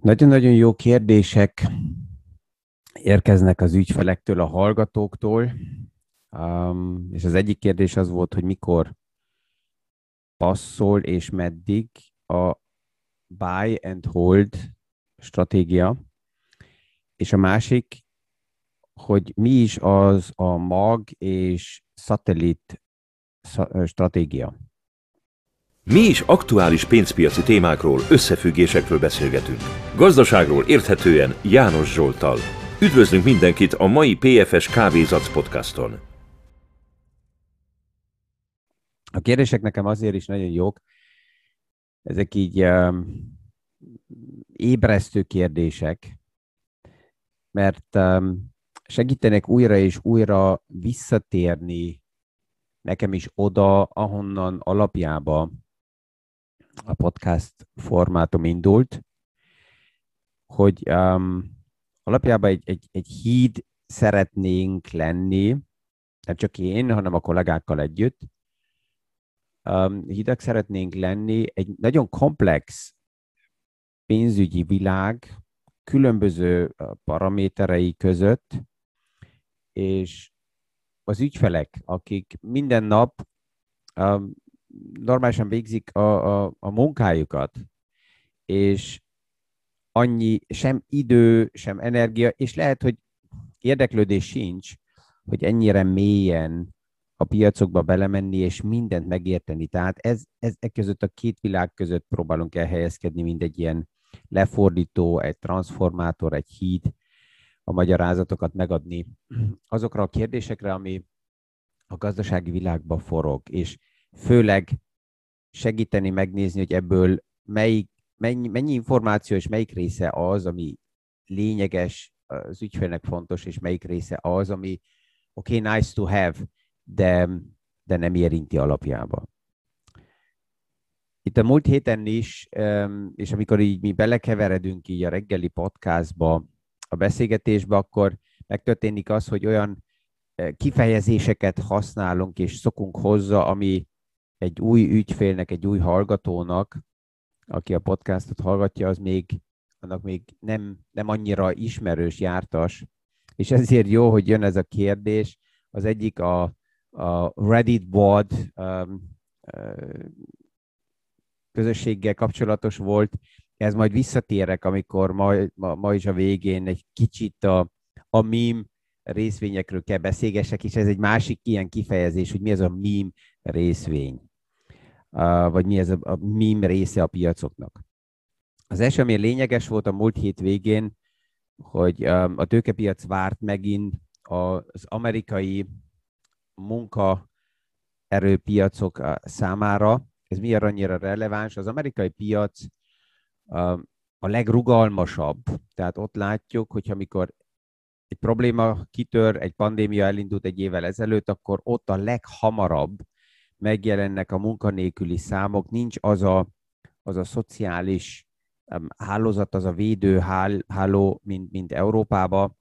Nagyon-nagyon jó kérdések érkeznek az ügyfelektől, a hallgatóktól, um, és az egyik kérdés az volt, hogy mikor passzol és meddig a buy and hold stratégia, és a másik, hogy mi is az a mag és szatellit stratégia. Mi is aktuális pénzpiaci témákról, összefüggésekről beszélgetünk. Gazdaságról érthetően János Zsoltal. Üdvözlünk mindenkit a mai PFS Kávézac podcaston. A kérdések nekem azért is nagyon jók. Ezek így um, ébresztő kérdések, mert um, segítenek újra és újra visszatérni nekem is oda, ahonnan alapjába a podcast formátum indult, hogy um, alapjában egy, egy, egy híd szeretnénk lenni, nem csak én, hanem a kollégákkal együtt. Um, hídak szeretnénk lenni egy nagyon komplex pénzügyi világ különböző paraméterei között, és az ügyfelek, akik minden nap um, normálisan végzik a, a, a munkájukat, és annyi sem idő, sem energia, és lehet, hogy érdeklődés sincs, hogy ennyire mélyen a piacokba belemenni, és mindent megérteni. Tehát ez, ez e között a két világ között próbálunk elhelyezkedni, mint egy ilyen lefordító, egy transformátor, egy híd, a magyarázatokat megadni azokra a kérdésekre, ami a gazdasági világban forog, és főleg segíteni megnézni, hogy ebből melyik, mennyi, mennyi információ és melyik része az, ami lényeges, az ügyfélnek fontos, és melyik része az, ami oké, okay, nice to have, de, de nem érinti alapjában. Itt a múlt héten is, és amikor így mi belekeveredünk így a reggeli podcastba, a beszélgetésbe, akkor megtörténik az, hogy olyan eh, kifejezéseket használunk és szokunk hozzá, ami egy új ügyfélnek, egy új hallgatónak, aki a podcastot hallgatja, az még, annak még nem, nem annyira ismerős, jártas, és ezért jó, hogy jön ez a kérdés. Az egyik a, a Reddit board um, uh, közösséggel kapcsolatos volt. Ez majd visszatérek, amikor ma, ma, ma is a végén egy kicsit a, a meme részvényekről kell beszélgessek, és ez egy másik ilyen kifejezés, hogy mi ez a meme részvény vagy mi ez a, a meme része a piacoknak. Az ami lényeges volt a múlt hét végén, hogy a tőkepiac várt megint az amerikai munkaerőpiacok számára. Ez miért annyira releváns? Az amerikai piac a legrugalmasabb. Tehát ott látjuk, hogy amikor egy probléma kitör, egy pandémia elindult egy évvel ezelőtt, akkor ott a leghamarabb megjelennek a munkanélküli számok, nincs az a, az a szociális hálózat, az a védő háló, mint, mint Európában,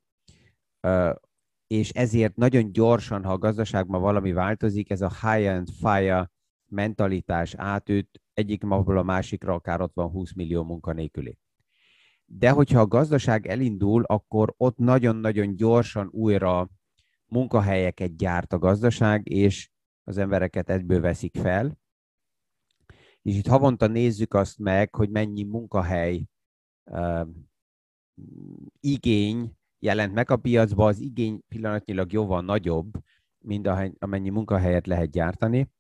és ezért nagyon gyorsan, ha a gazdaságban valami változik, ez a high and fire mentalitás átüt, egyik napból a másikra akár ott van 20 millió munkanélküli. De hogyha a gazdaság elindul, akkor ott nagyon-nagyon gyorsan újra munkahelyeket gyárt a gazdaság, és az embereket egyből veszik fel. És itt havonta nézzük azt meg, hogy mennyi munkahely uh, igény jelent meg a piacba, az igény pillanatnyilag jóval nagyobb, mint amennyi munkahelyet lehet gyártani,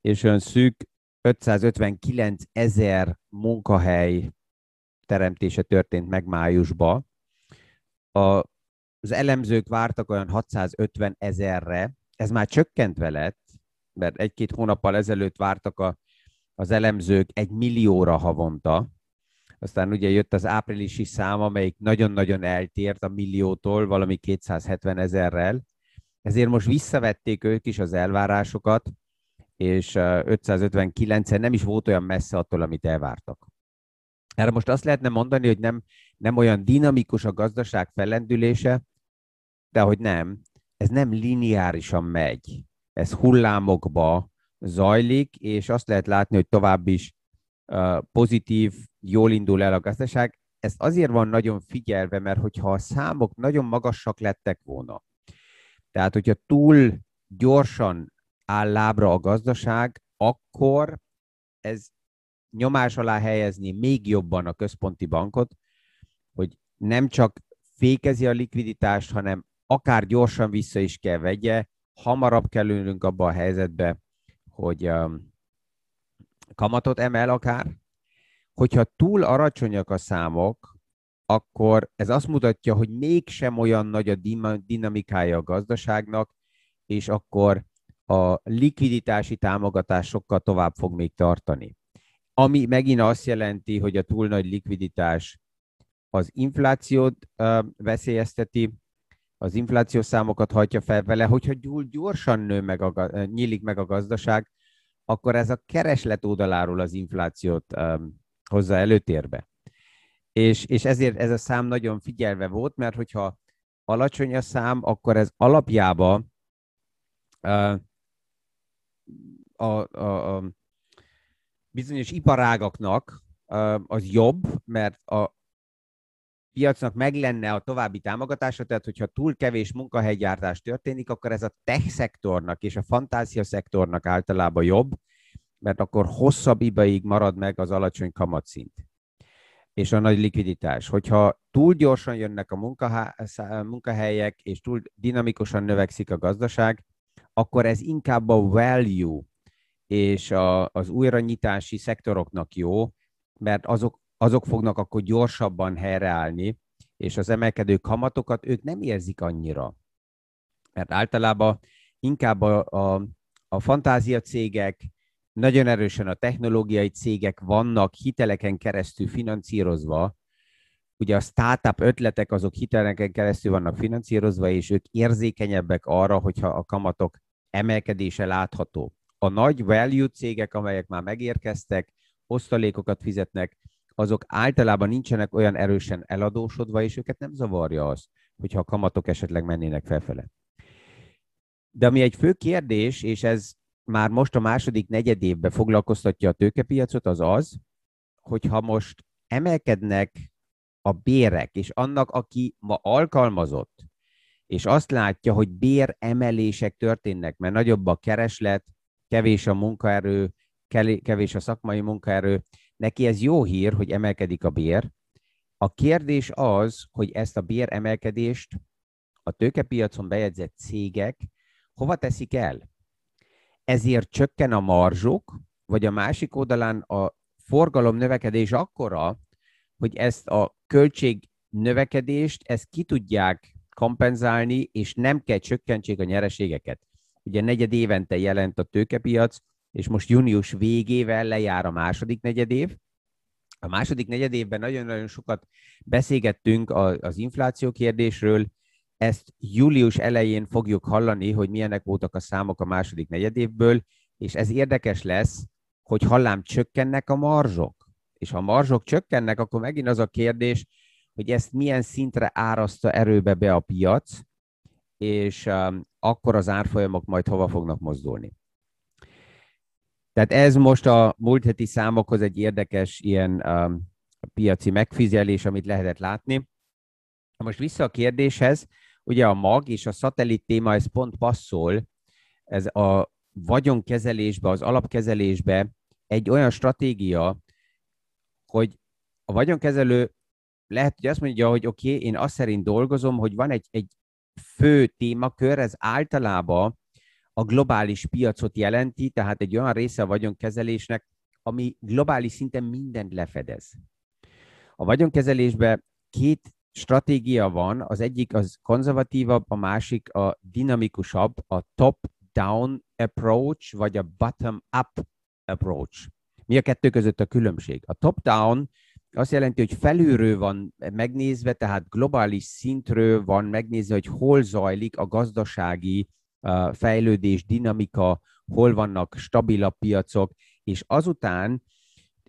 és olyan szűk 559 ezer munkahely teremtése történt meg májusba. A, az elemzők vártak olyan 650 ezerre, ez már csökkentve lett, mert egy-két hónappal ezelőtt vártak a, az elemzők egy millióra havonta, aztán ugye jött az áprilisi szám, amelyik nagyon-nagyon eltért a milliótól, valami 270 ezerrel, ezért most visszavették ők is az elvárásokat, és 559-en nem is volt olyan messze attól, amit elvártak. Erre most azt lehetne mondani, hogy nem, nem olyan dinamikus a gazdaság fellendülése, de hogy nem, ez nem lineárisan megy ez hullámokba zajlik, és azt lehet látni, hogy tovább is pozitív, jól indul el a gazdaság. ezt azért van nagyon figyelve, mert hogyha a számok nagyon magasak lettek volna, tehát hogyha túl gyorsan áll lábra a gazdaság, akkor ez nyomás alá helyezni még jobban a központi bankot, hogy nem csak fékezi a likviditást, hanem akár gyorsan vissza is kell vegye, hamarabb kerülünk abba a helyzetbe, hogy um, kamatot emel akár. Hogyha túl alacsonyak a számok, akkor ez azt mutatja, hogy mégsem olyan nagy a dinamikája a gazdaságnak, és akkor a likviditási támogatás sokkal tovább fog még tartani. Ami megint azt jelenti, hogy a túl nagy likviditás az inflációt veszélyezteti, az inflációs számokat hajtja fel vele, hogyha gyorsan nő meg a, nyílik meg a gazdaság, akkor ez a kereslet oldaláról az inflációt um, hozza előtérbe. És, és ezért ez a szám nagyon figyelve volt, mert hogyha alacsony a szám, akkor ez alapjában uh, a, a, a bizonyos iparágaknak uh, az jobb, mert a piacnak meg lenne a további támogatása, tehát hogyha túl kevés munkahelygyártás történik, akkor ez a tech szektornak és a fantázia szektornak általában jobb, mert akkor hosszabb ideig marad meg az alacsony kamatszint és a nagy likviditás. Hogyha túl gyorsan jönnek a munkahelyek, és túl dinamikusan növekszik a gazdaság, akkor ez inkább a value és a, az újranyitási szektoroknak jó, mert azok, azok fognak akkor gyorsabban helyreállni, és az emelkedő kamatokat ők nem érzik annyira. Mert általában inkább a, a, a fantázia cégek, nagyon erősen a technológiai cégek vannak hiteleken keresztül finanszírozva, ugye a startup ötletek azok hiteleken keresztül vannak finanszírozva, és ők érzékenyebbek arra, hogyha a kamatok emelkedése látható. A nagy value cégek, amelyek már megérkeztek, osztalékokat fizetnek, azok általában nincsenek olyan erősen eladósodva, és őket nem zavarja az, hogyha a kamatok esetleg mennének felfele. De ami egy fő kérdés, és ez már most a második negyedévben foglalkoztatja a tőkepiacot, az az, hogyha most emelkednek a bérek, és annak, aki ma alkalmazott, és azt látja, hogy béremelések történnek, mert nagyobb a kereslet, kevés a munkaerő, kevés a szakmai munkaerő, neki ez jó hír, hogy emelkedik a bér. A kérdés az, hogy ezt a béremelkedést a tőkepiacon bejegyzett cégek hova teszik el? Ezért csökken a marzsuk, vagy a másik oldalán a forgalom növekedés akkora, hogy ezt a költség növekedést, ezt ki tudják kompenzálni, és nem kell csökkentsék a nyereségeket. Ugye negyed évente jelent a tőkepiac, és most június végével lejár a második negyedév. A második negyedévben nagyon-nagyon sokat beszélgettünk az infláció kérdésről, ezt július elején fogjuk hallani, hogy milyenek voltak a számok a második negyedévből, és ez érdekes lesz, hogy hallám csökkennek a marzsok. És ha a marzsok csökkennek, akkor megint az a kérdés, hogy ezt milyen szintre áraszta erőbe be a piac, és um, akkor az árfolyamok majd hova fognak mozdulni. Tehát ez most a múlt heti számokhoz egy érdekes ilyen um, piaci megfizelés, amit lehetett látni. Most vissza a kérdéshez, ugye a mag és a szatellit téma, ez pont passzol, ez a vagyonkezelésbe, az alapkezelésbe egy olyan stratégia, hogy a vagyonkezelő lehet, hogy azt mondja, hogy oké, okay, én azt szerint dolgozom, hogy van egy, egy fő témakör, ez általában a globális piacot jelenti, tehát egy olyan része a vagyonkezelésnek, ami globális szinten mindent lefedez. A vagyonkezelésben két stratégia van, az egyik az konzervatívabb, a másik a dinamikusabb, a top-down approach, vagy a bottom-up approach. Mi a kettő között a különbség? A top-down azt jelenti, hogy felülről van megnézve, tehát globális szintről van megnézve, hogy hol zajlik a gazdasági fejlődés, dinamika, hol vannak stabilabb piacok, és azután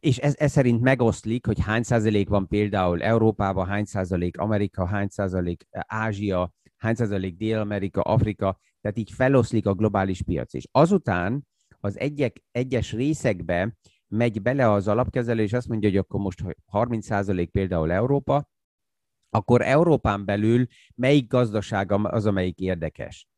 és ez, ez szerint megoszlik, hogy hány százalék van például Európában, hány százalék Amerika, hány százalék Ázsia, hány százalék Dél-Amerika, Afrika, tehát így feloszlik a globális piac. És azután az egyek, egyes részekbe megy bele az alapkezelő, és azt mondja, hogy akkor most 30% például Európa, akkor Európán belül melyik gazdaság az, amelyik érdekes?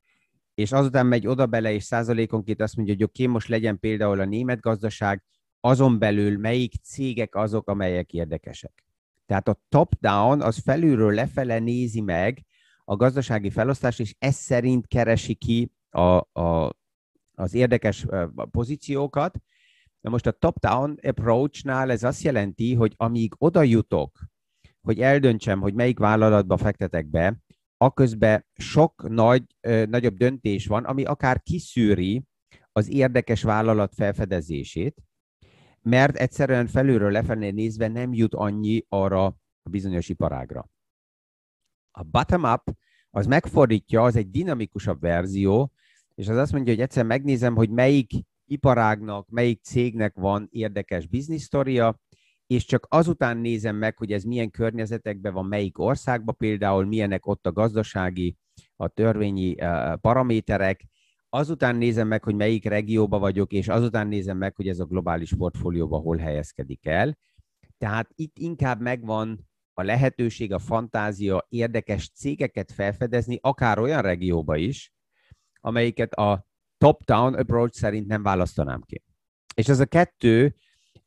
És azután megy oda bele, és százalékonként azt mondja, hogy oké, okay, most legyen például a német gazdaság, azon belül melyik cégek azok, amelyek érdekesek. Tehát a top-down az felülről lefele nézi meg a gazdasági felosztást, és ez szerint keresi ki a, a, az érdekes pozíciókat. Na most a top-down approach-nál ez azt jelenti, hogy amíg oda jutok, hogy eldöntsem, hogy melyik vállalatba fektetek be, aközben sok nagy, nagyobb döntés van, ami akár kiszűri az érdekes vállalat felfedezését, mert egyszerűen felülről lefelé nézve nem jut annyi arra a bizonyos iparágra. A bottom-up az megfordítja, az egy dinamikusabb verzió, és az azt mondja, hogy egyszer megnézem, hogy melyik iparágnak, melyik cégnek van érdekes biznisztoria, és csak azután nézem meg, hogy ez milyen környezetekben van, melyik országban például, milyenek ott a gazdasági, a törvényi uh, paraméterek, azután nézem meg, hogy melyik regióba vagyok, és azután nézem meg, hogy ez a globális portfólióban hol helyezkedik el. Tehát itt inkább megvan a lehetőség, a fantázia érdekes cégeket felfedezni, akár olyan regióba is, amelyiket a top-down approach szerint nem választanám ki. És ez a kettő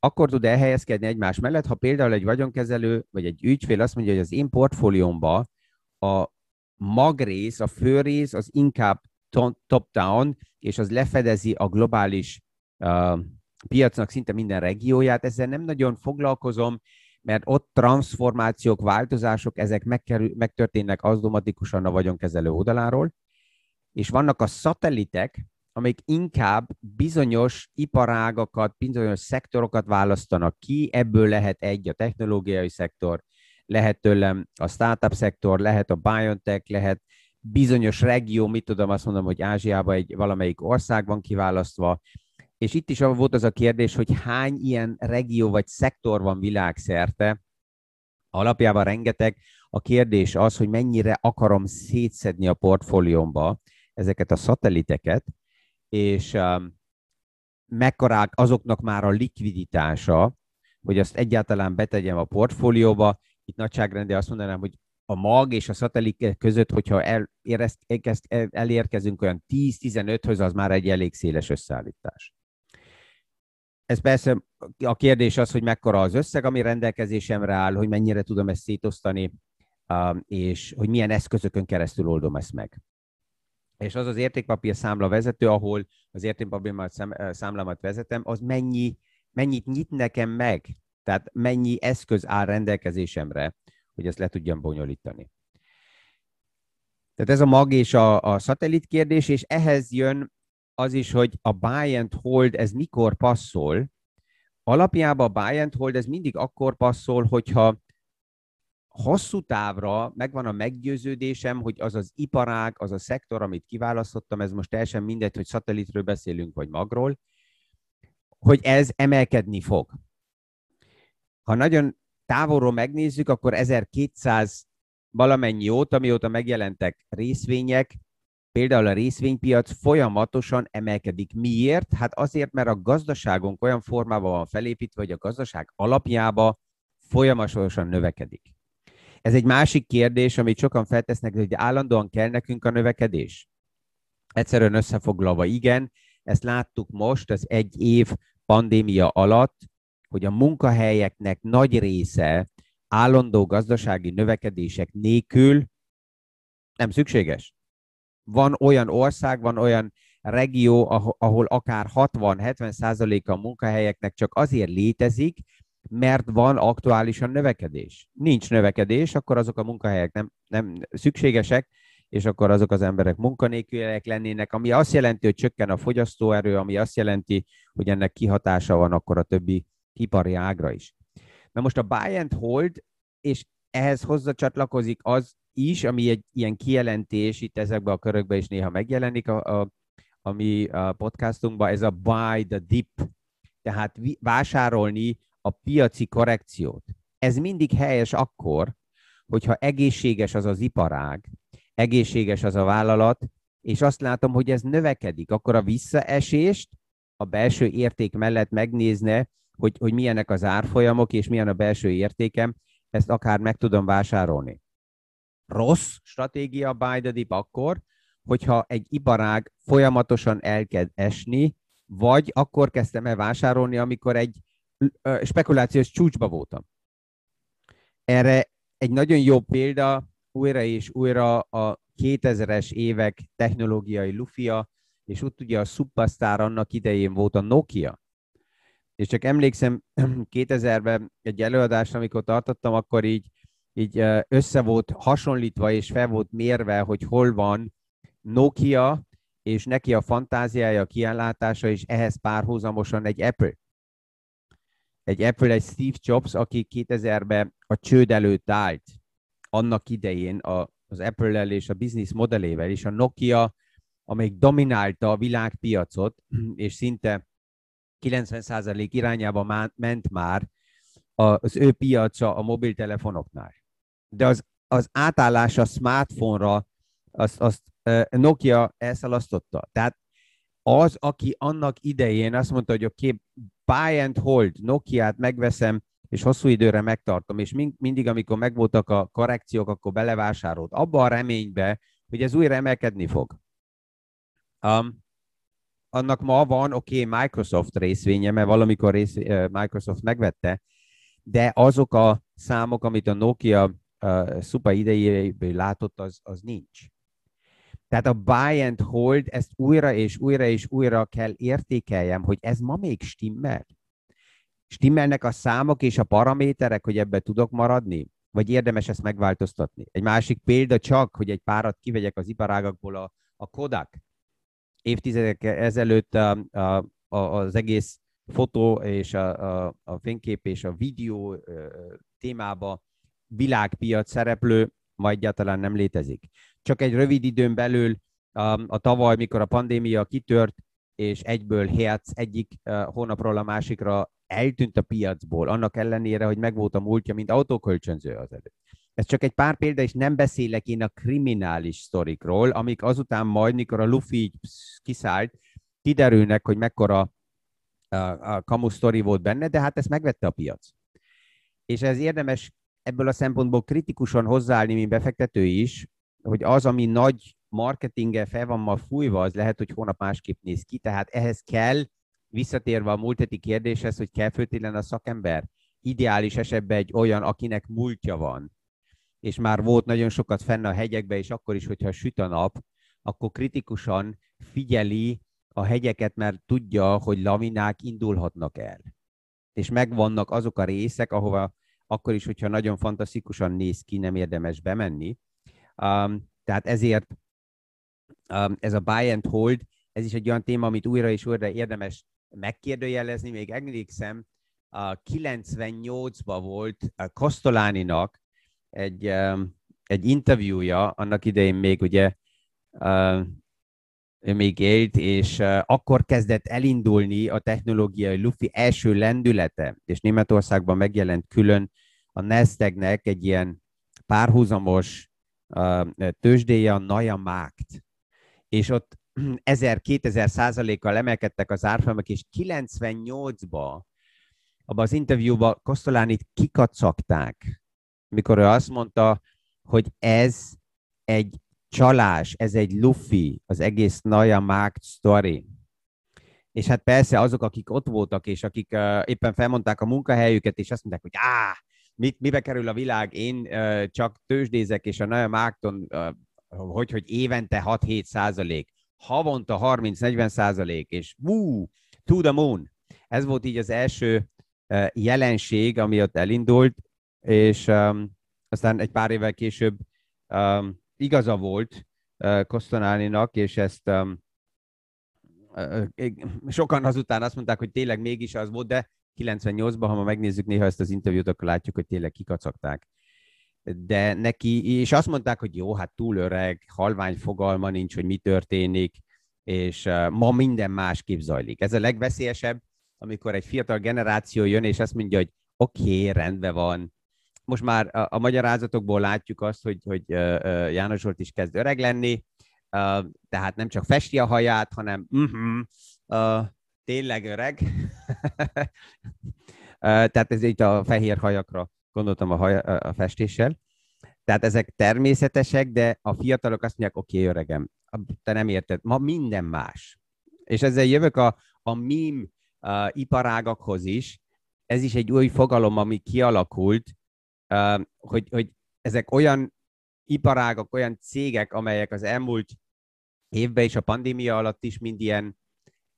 akkor tud elhelyezkedni egymás mellett, ha például egy vagyonkezelő vagy egy ügyfél azt mondja, hogy az én portfóliómba a magrész, a főrész az inkább top-down, és az lefedezi a globális uh, piacnak szinte minden regióját. Ezzel nem nagyon foglalkozom, mert ott transformációk, változások, ezek megkerül, megtörténnek automatikusan a vagyonkezelő oldaláról, és vannak a szatelitek, amik inkább bizonyos iparágakat, bizonyos szektorokat választanak ki, ebből lehet egy a technológiai szektor, lehet tőlem a startup szektor, lehet a biotech, lehet bizonyos regió, mit tudom, azt mondom, hogy Ázsiában egy valamelyik ország van kiválasztva, és itt is volt az a kérdés, hogy hány ilyen regió vagy szektor van világszerte. Alapjában rengeteg. A kérdés az, hogy mennyire akarom szétszedni a portfóliómba ezeket a szatelliteket, és um, azoknak már a likviditása, hogy azt egyáltalán betegyem a portfólióba. Itt nagyságrendi azt mondanám, hogy a mag és a szatellit között, hogyha el, elérkezünk olyan 10-15-höz, az már egy elég széles összeállítás. Ez persze a kérdés az, hogy mekkora az összeg, ami rendelkezésemre áll, hogy mennyire tudom ezt szétosztani, um, és hogy milyen eszközökön keresztül oldom ezt meg. És az az értékpapír számla vezető, ahol az értékpapír számlámat vezetem, az mennyi, mennyit nyit nekem meg, tehát mennyi eszköz áll rendelkezésemre, hogy ezt le tudjam bonyolítani. Tehát ez a mag és a, a szatellit kérdés, és ehhez jön az is, hogy a buy and hold ez mikor passzol. Alapjában a buy and hold ez mindig akkor passzol, hogyha hosszú távra megvan a meggyőződésem, hogy az az iparág, az a szektor, amit kiválasztottam, ez most teljesen mindegy, hogy szatellitről beszélünk, vagy magról, hogy ez emelkedni fog. Ha nagyon távolról megnézzük, akkor 1200 valamennyi óta, mióta megjelentek részvények, például a részvénypiac folyamatosan emelkedik. Miért? Hát azért, mert a gazdaságunk olyan formában van felépítve, hogy a gazdaság alapjába folyamatosan növekedik. Ez egy másik kérdés, amit sokan feltesznek, hogy állandóan kell nekünk a növekedés. Egyszerűen összefoglalva, igen, ezt láttuk most az egy év pandémia alatt, hogy a munkahelyeknek nagy része állandó gazdasági növekedések nélkül nem szükséges. Van olyan ország, van olyan regió, ahol akár 60-70 százaléka a munkahelyeknek csak azért létezik, mert van aktuálisan növekedés. Nincs növekedés, akkor azok a munkahelyek nem, nem szükségesek, és akkor azok az emberek munkanélküliek lennének, ami azt jelenti, hogy csökken a fogyasztóerő, ami azt jelenti, hogy ennek kihatása van akkor a többi ipari ágra is. Na most a buy and hold, és ehhez hozzácsatlakozik az is, ami egy ilyen kijelentés itt ezekben a körökben is néha megjelenik a, a, a mi a podcastunkban, ez a buy the dip, tehát vásárolni a piaci korrekciót. Ez mindig helyes akkor, hogyha egészséges az az iparág, egészséges az a vállalat, és azt látom, hogy ez növekedik, akkor a visszaesést a belső érték mellett megnézne, hogy, hogy milyenek az árfolyamok, és milyen a belső értékem, ezt akár meg tudom vásárolni. Rossz stratégia buy the dip akkor, hogyha egy iparág folyamatosan elkezd esni, vagy akkor kezdtem el vásárolni, amikor egy spekulációs csúcsba voltam. Erre egy nagyon jó példa újra és újra a 2000-es évek technológiai lufia, és ott ugye a Superstar annak idején volt a Nokia. És csak emlékszem, 2000-ben egy előadást, amikor tartottam, akkor így, így össze volt hasonlítva és fel volt mérve, hogy hol van Nokia, és neki a fantáziája, a kiállátása, és ehhez párhuzamosan egy Apple. Egy Apple, egy Steve Jobs, aki 2000-ben a csőd előtt állt, annak idején a, az Apple-el és a business modellével, és a Nokia, amelyik dominálta a világpiacot, és szinte 90% irányába ment már az ő piaca a mobiltelefonoknál. De az, az átállás a smartphone-ra, azt, azt Nokia elszalasztotta. Tehát az, aki annak idején azt mondta, hogy oké, okay, buy and hold, Nokia-t megveszem, és hosszú időre megtartom, és mindig, amikor megvoltak a korrekciók, akkor belevásárolt. Abba a reménybe, hogy ez újra emelkedni fog. Um, annak ma van, oké, okay, Microsoft részvénye, mert valamikor rész, Microsoft megvette, de azok a számok, amit a Nokia uh, szupa idejéből látott, az, az nincs. Tehát a buy and hold, ezt újra és újra és újra kell értékeljem, hogy ez ma még stimmel. Stimmelnek a számok és a paraméterek, hogy ebbe tudok maradni? Vagy érdemes ezt megváltoztatni? Egy másik példa csak, hogy egy párat kivegyek az iparágakból, a, a Kodak. Évtizedek ezelőtt a, a, a, az egész fotó és a, a, a fénykép és a videó témába világpiac szereplő ma egyáltalán nem létezik. Csak egy rövid időn belül a tavaly, mikor a pandémia kitört, és egyből Hertz egyik hónapról a másikra eltűnt a piacból, annak ellenére, hogy megvolt a múltja, mint autókölcsönző az előtt. Ez csak egy pár példa, és nem beszélek én a kriminális sztorikról, amik azután majd, mikor a Luffy kiszállt, kiderülnek, hogy mekkora a, a kamu sztori volt benne, de hát ezt megvette a piac. És ez érdemes ebből a szempontból kritikusan hozzáállni, mint befektető is, hogy az, ami nagy marketinggel fel van ma fújva, az lehet, hogy hónap másképp néz ki. Tehát ehhez kell, visszatérve a múlt heti kérdéshez, hogy kell főtélen a szakember. Ideális esetben egy olyan, akinek múltja van, és már volt nagyon sokat fenn a hegyekbe, és akkor is, hogyha süt a nap, akkor kritikusan figyeli a hegyeket, mert tudja, hogy laminák indulhatnak el. És megvannak azok a részek, ahova akkor is, hogyha nagyon fantasztikusan néz ki, nem érdemes bemenni. Um, tehát ezért um, ez a buy and hold, ez is egy olyan téma, amit újra és újra érdemes megkérdőjelezni. Még emlékszem, a 98-ban volt a Kostoláninak egy, um, egy interjúja, annak idején még ugye uh, ő még élt, és uh, akkor kezdett elindulni a technológiai Luffy első lendülete, és Németországban megjelent külön a Nasdaqnek egy ilyen párhuzamos tőzsdéje, a Naya Markt. És ott 1000-2000 százalékkal emelkedtek az árfolyamok, és 98-ba abban az interjúban Kosztolánit kikacagták, mikor ő azt mondta, hogy ez egy csalás, ez egy lufi, az egész Naya Markt story. És hát persze azok, akik ott voltak, és akik uh, éppen felmondták a munkahelyüket, és azt mondták, hogy á, mit, mibe kerül a világ, én uh, csak tőzsdézek, és a Naya Markton, uh, hogy, hogy évente 6-7 százalék, havonta 30-40 százalék, és wú, to the moon. Ez volt így az első uh, jelenség, ami ott elindult, és um, aztán egy pár évvel később um, igaza volt uh, Kosztonálinak, és ezt uh, sokan azután azt mondták, hogy tényleg mégis az volt, de 98-ban, ha ma megnézzük néha ezt az interjút, akkor látjuk, hogy tényleg kikacagták. De neki, és azt mondták, hogy jó, hát túl öreg, halvány fogalma nincs, hogy mi történik, és uh, ma minden másképp zajlik. Ez a legveszélyesebb, amikor egy fiatal generáció jön, és azt mondja, hogy oké, okay, rendben van, most már a, a magyarázatokból látjuk azt, hogy, hogy uh, János Zsolt is kezd öreg lenni, uh, tehát nem csak festi a haját, hanem uh-huh, uh, tényleg öreg. Tehát ez itt a fehér hajakra gondoltam a, haj, a festéssel. Tehát ezek természetesek, de a fiatalok azt mondják, oké, okay, öregem, te nem érted, ma minden más. És ezzel jövök a, a meme uh, iparágakhoz is. Ez is egy új fogalom, ami kialakult, hogy, hogy ezek olyan iparágak, olyan cégek, amelyek az elmúlt évben és a pandémia alatt is mind ilyen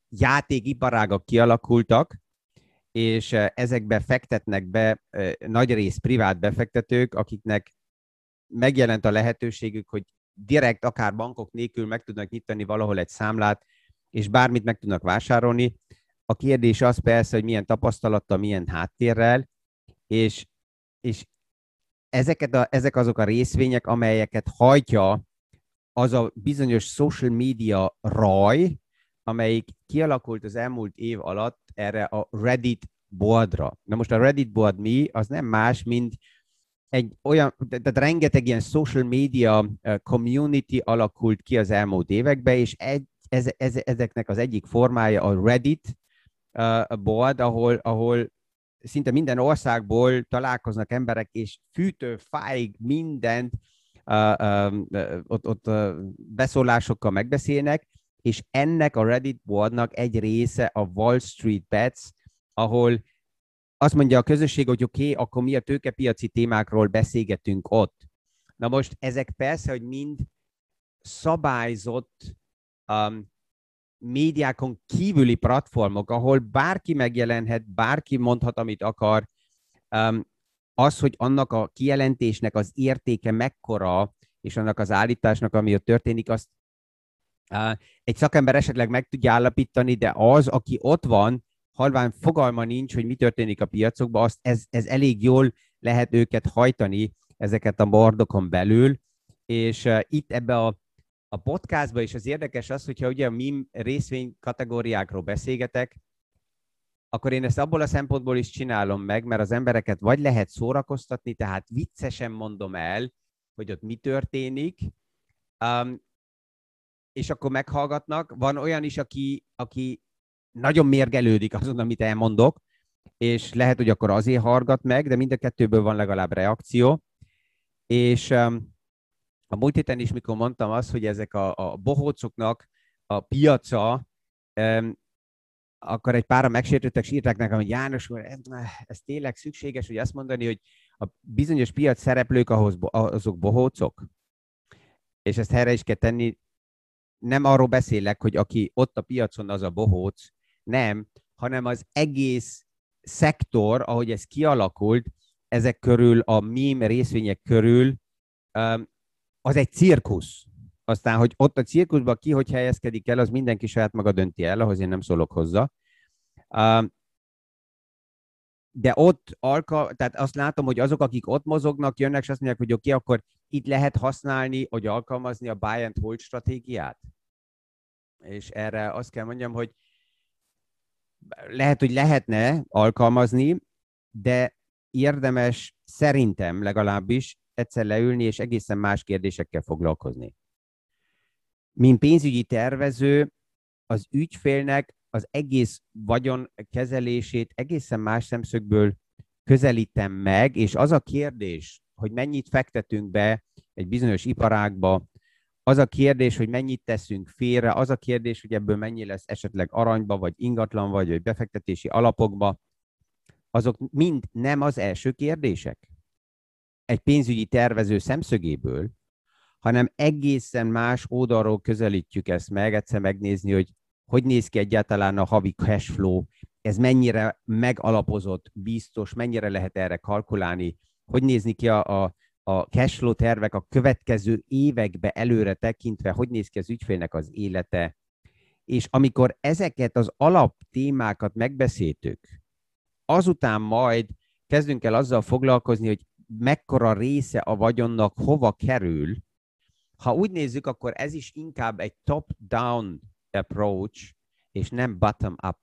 játékiparágak kialakultak, és ezekbe fektetnek be nagy rész privát befektetők, akiknek megjelent a lehetőségük, hogy direkt, akár bankok nélkül meg tudnak nyitani valahol egy számlát, és bármit meg tudnak vásárolni. A kérdés az persze, hogy milyen tapasztalattal, milyen háttérrel, és, és ezeket a, ezek azok a részvények, amelyeket hajtja az a bizonyos social media raj, amelyik kialakult az elmúlt év alatt erre a Reddit boardra. Na most a Reddit board mi? Az nem más, mint egy olyan, tehát rengeteg ilyen social media community alakult ki az elmúlt években, és egy, ez, ez, ezeknek az egyik formája a Reddit board, ahol, ahol szinte minden országból találkoznak emberek, és fűtő, fáig mindent uh, uh, ott, ott beszólásokkal megbeszélnek, és ennek a Reddit boardnak egy része a Wall Street Bets, ahol azt mondja a közösség, hogy oké, okay, akkor mi a tőkepiaci témákról beszélgetünk ott. Na most ezek persze, hogy mind szabályzott um, médiákon kívüli platformok, ahol bárki megjelenhet, bárki mondhat, amit akar, um, az, hogy annak a kijelentésnek az értéke mekkora, és annak az állításnak, ami ott történik, azt egy szakember esetleg meg tudja állapítani, de az, aki ott van, halván fogalma nincs, hogy mi történik a piacokban, azt ez, ez elég jól lehet őket hajtani, ezeket a bordokon belül, és uh, itt ebbe a a podcastban is az érdekes az, hogyha ugye a MIM részvény kategóriákról beszélgetek, akkor én ezt abból a szempontból is csinálom meg, mert az embereket vagy lehet szórakoztatni, tehát viccesen mondom el, hogy ott mi történik, um, és akkor meghallgatnak. Van olyan is, aki, aki nagyon mérgelődik azon, amit elmondok, és lehet, hogy akkor azért hallgat meg, de mind a kettőből van legalább reakció. És a múlt héten is, mikor mondtam azt, hogy ezek a, a bohócoknak a piaca, um, akkor egy pára megsértődtek, és írták nekem, hogy János, ez, ez tényleg szükséges, hogy azt mondani, hogy a bizonyos piac szereplők ahhoz, azok bohócok? És ezt helyre is kell tenni, nem arról beszélek, hogy aki ott a piacon, az a bohóc, nem, hanem az egész szektor, ahogy ez kialakult, ezek körül, a mím részvények körül az egy cirkusz. Aztán, hogy ott a cirkuszban ki hogy helyezkedik el, az mindenki saját maga dönti el, ahhoz én nem szólok hozzá. De ott, alka, tehát azt látom, hogy azok, akik ott mozognak, jönnek, és azt mondják, hogy oké, okay, akkor itt lehet használni, hogy alkalmazni a buy and hold stratégiát. És erre azt kell mondjam, hogy lehet, hogy lehetne alkalmazni, de érdemes szerintem legalábbis egyszer leülni, és egészen más kérdésekkel foglalkozni. Mint pénzügyi tervező, az ügyfélnek az egész vagyon kezelését egészen más szemszögből közelítem meg, és az a kérdés, hogy mennyit fektetünk be egy bizonyos iparágba, az a kérdés, hogy mennyit teszünk félre, az a kérdés, hogy ebből mennyi lesz esetleg aranyba, vagy ingatlan, vagy, vagy befektetési alapokba, azok mind nem az első kérdések egy pénzügyi tervező szemszögéből, hanem egészen más oldalról közelítjük ezt meg, egyszer megnézni, hogy hogy néz ki egyáltalán a havi cash flow, ez mennyire megalapozott, biztos, mennyire lehet erre kalkulálni, hogy nézni ki a, a, a cashflow tervek a következő évekbe előre tekintve, hogy néz ki az ügyfélnek az élete. És amikor ezeket az alaptémákat megbeszéltük, azután majd kezdünk el azzal foglalkozni, hogy mekkora része a vagyonnak hova kerül, ha úgy nézzük, akkor ez is inkább egy top-down approach, és nem bottom-up.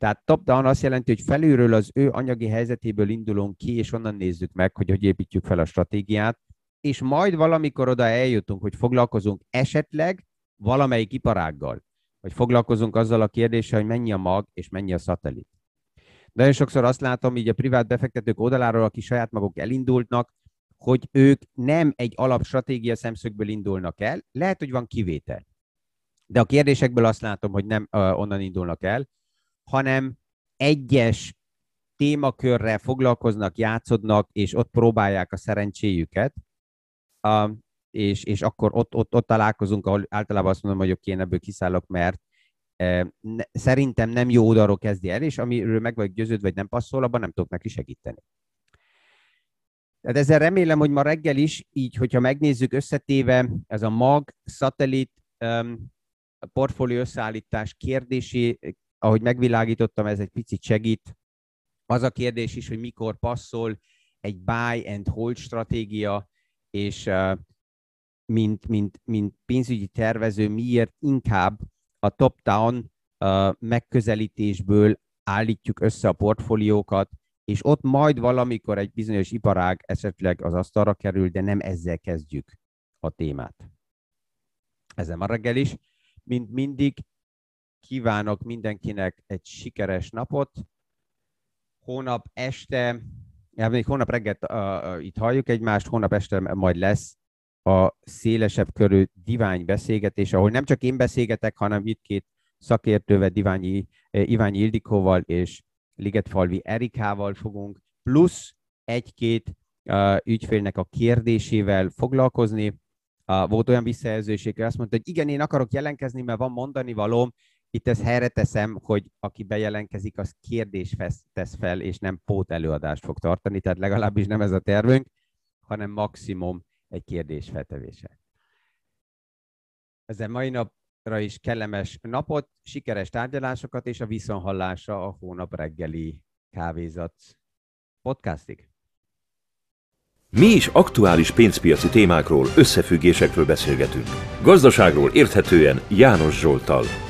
Tehát top-down azt jelenti, hogy felülről az ő anyagi helyzetéből indulunk ki, és onnan nézzük meg, hogy hogy építjük fel a stratégiát, és majd valamikor oda eljutunk, hogy foglalkozunk esetleg valamelyik iparággal, vagy foglalkozunk azzal a kérdéssel, hogy mennyi a mag és mennyi a szatellit. Nagyon sokszor azt látom így a privát befektetők oldaláról, akik saját maguk elindultnak, hogy ők nem egy alapstratégia szemszögből indulnak el, lehet, hogy van kivétel. De a kérdésekből azt látom, hogy nem onnan indulnak el, hanem egyes témakörrel foglalkoznak, játszodnak, és ott próbálják a szerencséjüket, uh, és, és akkor ott, ott, ott találkozunk, ahol általában azt mondom, hogy oké, én ebből kiszállok, mert uh, ne, szerintem nem jó oldalról kezdi el, és amiről meg vagy győződve, vagy nem passzol, abban nem tudok neki segíteni. Tehát ezzel remélem, hogy ma reggel is, így, hogyha megnézzük összetéve, ez a mag, szatellit, um, portfólió összeállítás kérdésé, ahogy megvilágítottam, ez egy picit segít. Az a kérdés is, hogy mikor passzol egy buy and hold stratégia, és mint, mint, mint pénzügyi tervező miért inkább a top-down megközelítésből állítjuk össze a portfóliókat, és ott majd valamikor egy bizonyos iparág esetleg az asztalra kerül, de nem ezzel kezdjük a témát. Ezen ma reggel is. Mint mindig, kívánok mindenkinek egy sikeres napot. Hónap este, még hónap reggel uh, itt halljuk egymást, hónap este majd lesz a szélesebb körű divány beszélgetés, ahol nem csak én beszélgetek, hanem itt két szakértővel, Diványi, Iványi Ildikóval és Ligetfalvi Erikával fogunk, plusz egy-két uh, ügyfélnek a kérdésével foglalkozni. Uh, volt olyan visszajelzőség, hogy azt mondta, hogy igen, én akarok jelentkezni, mert van mondani valóm. Itt ezt helyre teszem, hogy aki bejelentkezik, az kérdés tesz fel, és nem pót előadást fog tartani, tehát legalábbis nem ez a tervünk, hanem maximum egy kérdés feltevése. Ezen mai nap is kellemes napot, sikeres tárgyalásokat és a viszonhallásra a hónap reggeli kávézat podcastig. Mi is aktuális pénzpiaci témákról, összefüggésekről beszélgetünk. Gazdaságról érthetően János Zsoltal.